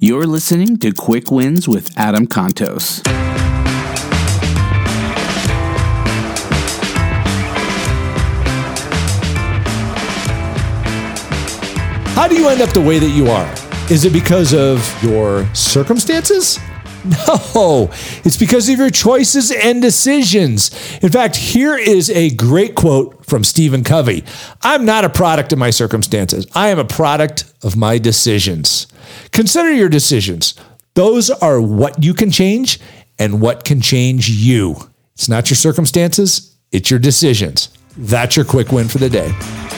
You're listening to Quick Wins with Adam Contos. How do you end up the way that you are? Is it because of your circumstances? No, it's because of your choices and decisions. In fact, here is a great quote from Stephen Covey I'm not a product of my circumstances, I am a product of my decisions. Consider your decisions. Those are what you can change and what can change you. It's not your circumstances, it's your decisions. That's your quick win for the day.